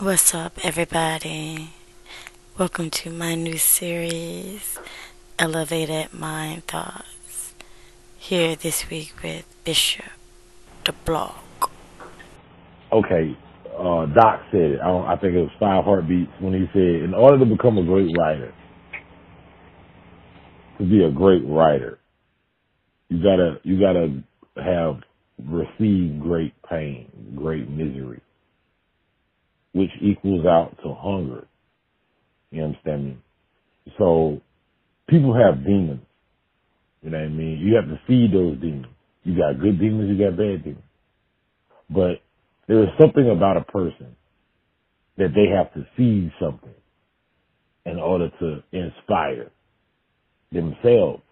What's up, everybody? Welcome to my new series, Elevated Mind Thoughts. Here this week with Bishop, the blog. Okay, uh, Doc said it. I, I think it was Five Heartbeats when he said, in order to become a great writer, to be a great writer, you gotta you gotta have received great which equals out to hunger. You understand me? So people have demons. You know what I mean? You have to feed those demons. You got good demons, you got bad demons. But there is something about a person that they have to feed something in order to inspire themselves.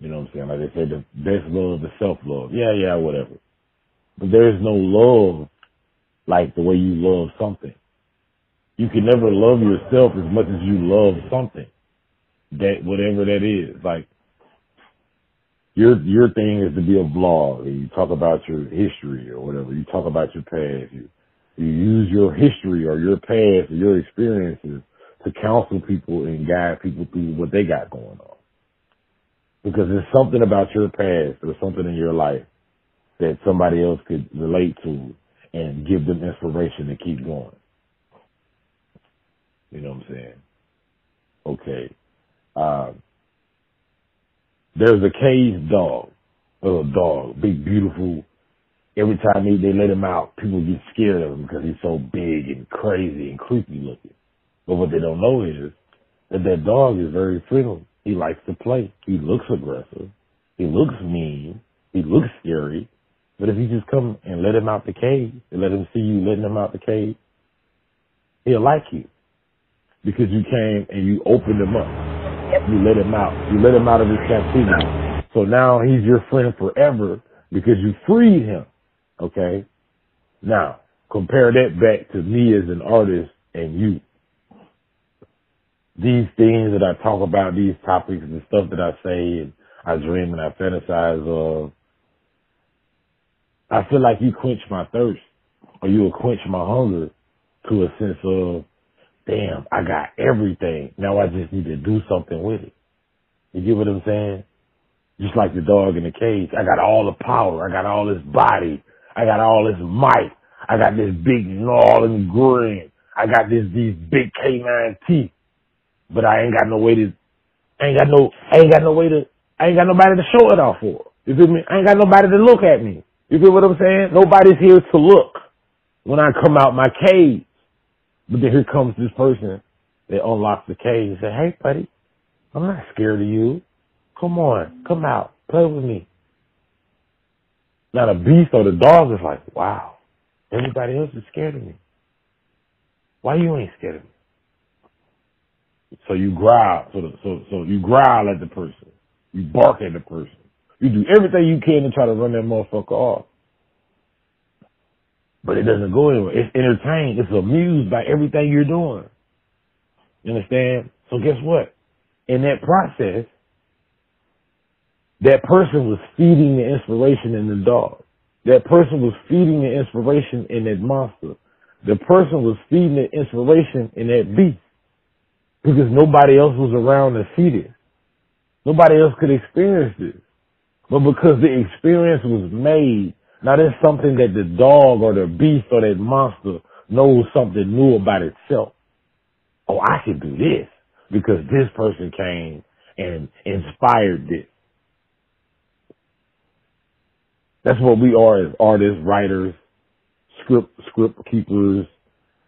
You know what I'm saying? Like they say, the best love is self-love. Yeah, yeah, whatever. But there is no love like the way you love something. You can never love yourself as much as you love something. That whatever that is. Like your your thing is to be a vlog and you talk about your history or whatever. You talk about your past. You you use your history or your past or your experiences to counsel people and guide people through what they got going on. Because there's something about your past or something in your life that somebody else could relate to and give them inspiration to keep going. You know what I'm saying? Okay. Um, there's a caged dog, a dog, big, beautiful. Every time they, they let him out, people get scared of him because he's so big and crazy and creepy looking. But what they don't know is that that dog is very friendly. He likes to play. He looks aggressive. He looks mean. He looks scary. But if you just come and let him out the cage and let him see you letting him out the cage, he'll like you because you came and you opened him up. You let him out. You let him out of his captivity. So now he's your friend forever because you freed him. Okay. Now compare that back to me as an artist and you. These things that I talk about, these topics and the stuff that I say and I dream and I fantasize of, I feel like you quench my thirst or you will quench my hunger to a sense of, damn, I got everything. Now I just need to do something with it. You get what I'm saying? Just like the dog in the cage. I got all the power. I got all this body. I got all this might. I got this big gnarling grin. I got this, these big canine teeth. But I ain't got no way to, I ain't got no, I ain't got no way to, I ain't got nobody to show it off for. You feel me? I ain't got nobody to look at me. You get what I'm saying? Nobody's here to look when I come out my cage. But then here comes this person that unlocks the cage and say, hey buddy, I'm not scared of you. Come on, come out, play with me. Now the beast or the dog is like, wow, everybody else is scared of me. Why you ain't scared of me? So you growl, so, the, so, so you growl at the person. You bark at the person. You do everything you can to try to run that motherfucker off. But it doesn't go anywhere. It's entertained. It's amused by everything you're doing. You understand? So guess what? In that process, that person was feeding the inspiration in the dog. That person was feeding the inspiration in that monster. The person was feeding the inspiration in that beast. Because nobody else was around to see this. Nobody else could experience this. But because the experience was made, now there's something that the dog or the beast or that monster knows something new about itself. Oh, I can do this because this person came and inspired this. That's what we are as artists, writers, script, script keepers,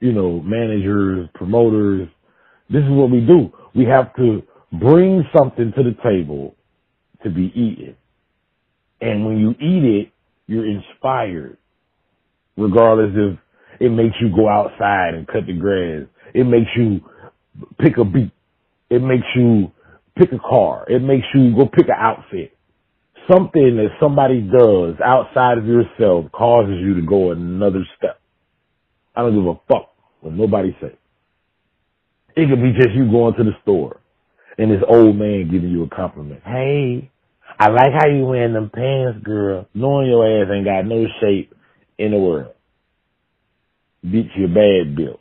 you know, managers, promoters. This is what we do. We have to bring something to the table to be eaten. And when you eat it, you're inspired. Regardless if it makes you go outside and cut the grass. It makes you pick a beat. It makes you pick a car. It makes you go pick an outfit. Something that somebody does outside of yourself causes you to go another step. I don't give a fuck what nobody says. It could be just you going to the store and this old man giving you a compliment. Hey, I like how you wearing them pants, girl, knowing your ass ain't got no shape in the world. bitch, you're bad built.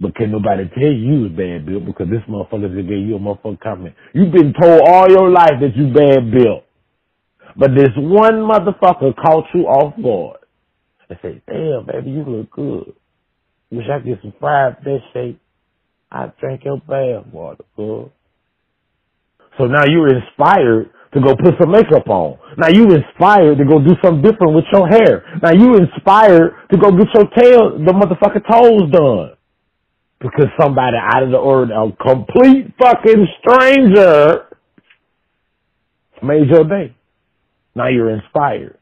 But can nobody tell you you bad built because this motherfucker just gave you a motherfucking compliment. You've been told all your life that you bad built. But this one motherfucker caught you off guard and say, damn, baby, you look good. Wish I could get some fried fish shake. I drank your bath water, girl. So now you're inspired to go put some makeup on. Now you're inspired to go do something different with your hair. Now you're inspired to go get your tail, the motherfucking toes done. Because somebody out of the ordinary, a complete fucking stranger made your day. Now you're inspired.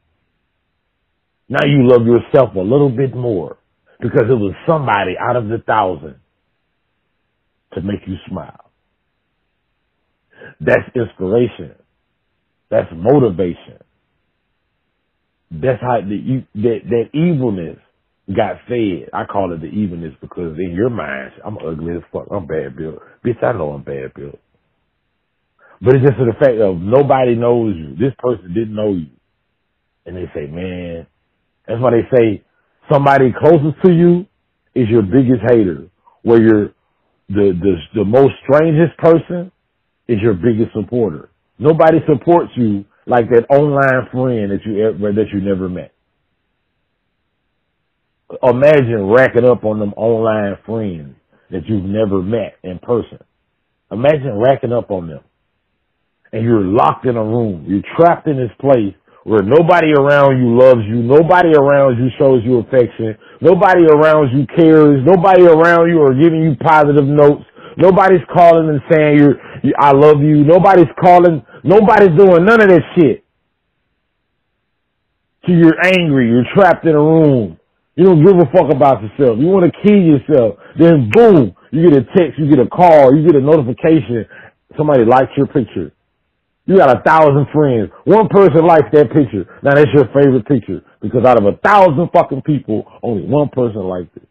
Now you love yourself a little bit more because it was somebody out of the thousand to make you smile. That's inspiration. That's motivation. That's how the that that evilness got fed. I call it the evilness because in your mind, I'm ugly as fuck. I'm bad built. Bitch, I know I'm bad built. But it's just the fact of nobody knows you. This person didn't know you. And they say, man, that's why they say somebody closest to you is your biggest hater. Where you're the, the, the most strangest person is your biggest supporter. Nobody supports you like that online friend that you ever, that you never met. Imagine racking up on them online friends that you've never met in person. Imagine racking up on them and you're locked in a room. You're trapped in this place where nobody around you loves you. Nobody around you shows you affection. Nobody around you cares. Nobody around you are giving you positive notes. Nobody's calling and saying you're, you, I love you. Nobody's calling. Nobody's doing none of that shit. So you're angry. You're trapped in a room. You don't give a fuck about yourself. You want to kill yourself. Then boom, you get a text, you get a call, you get a notification. Somebody likes your picture. You got a thousand friends. One person likes that picture. Now that's your favorite picture because out of a thousand fucking people, only one person likes it.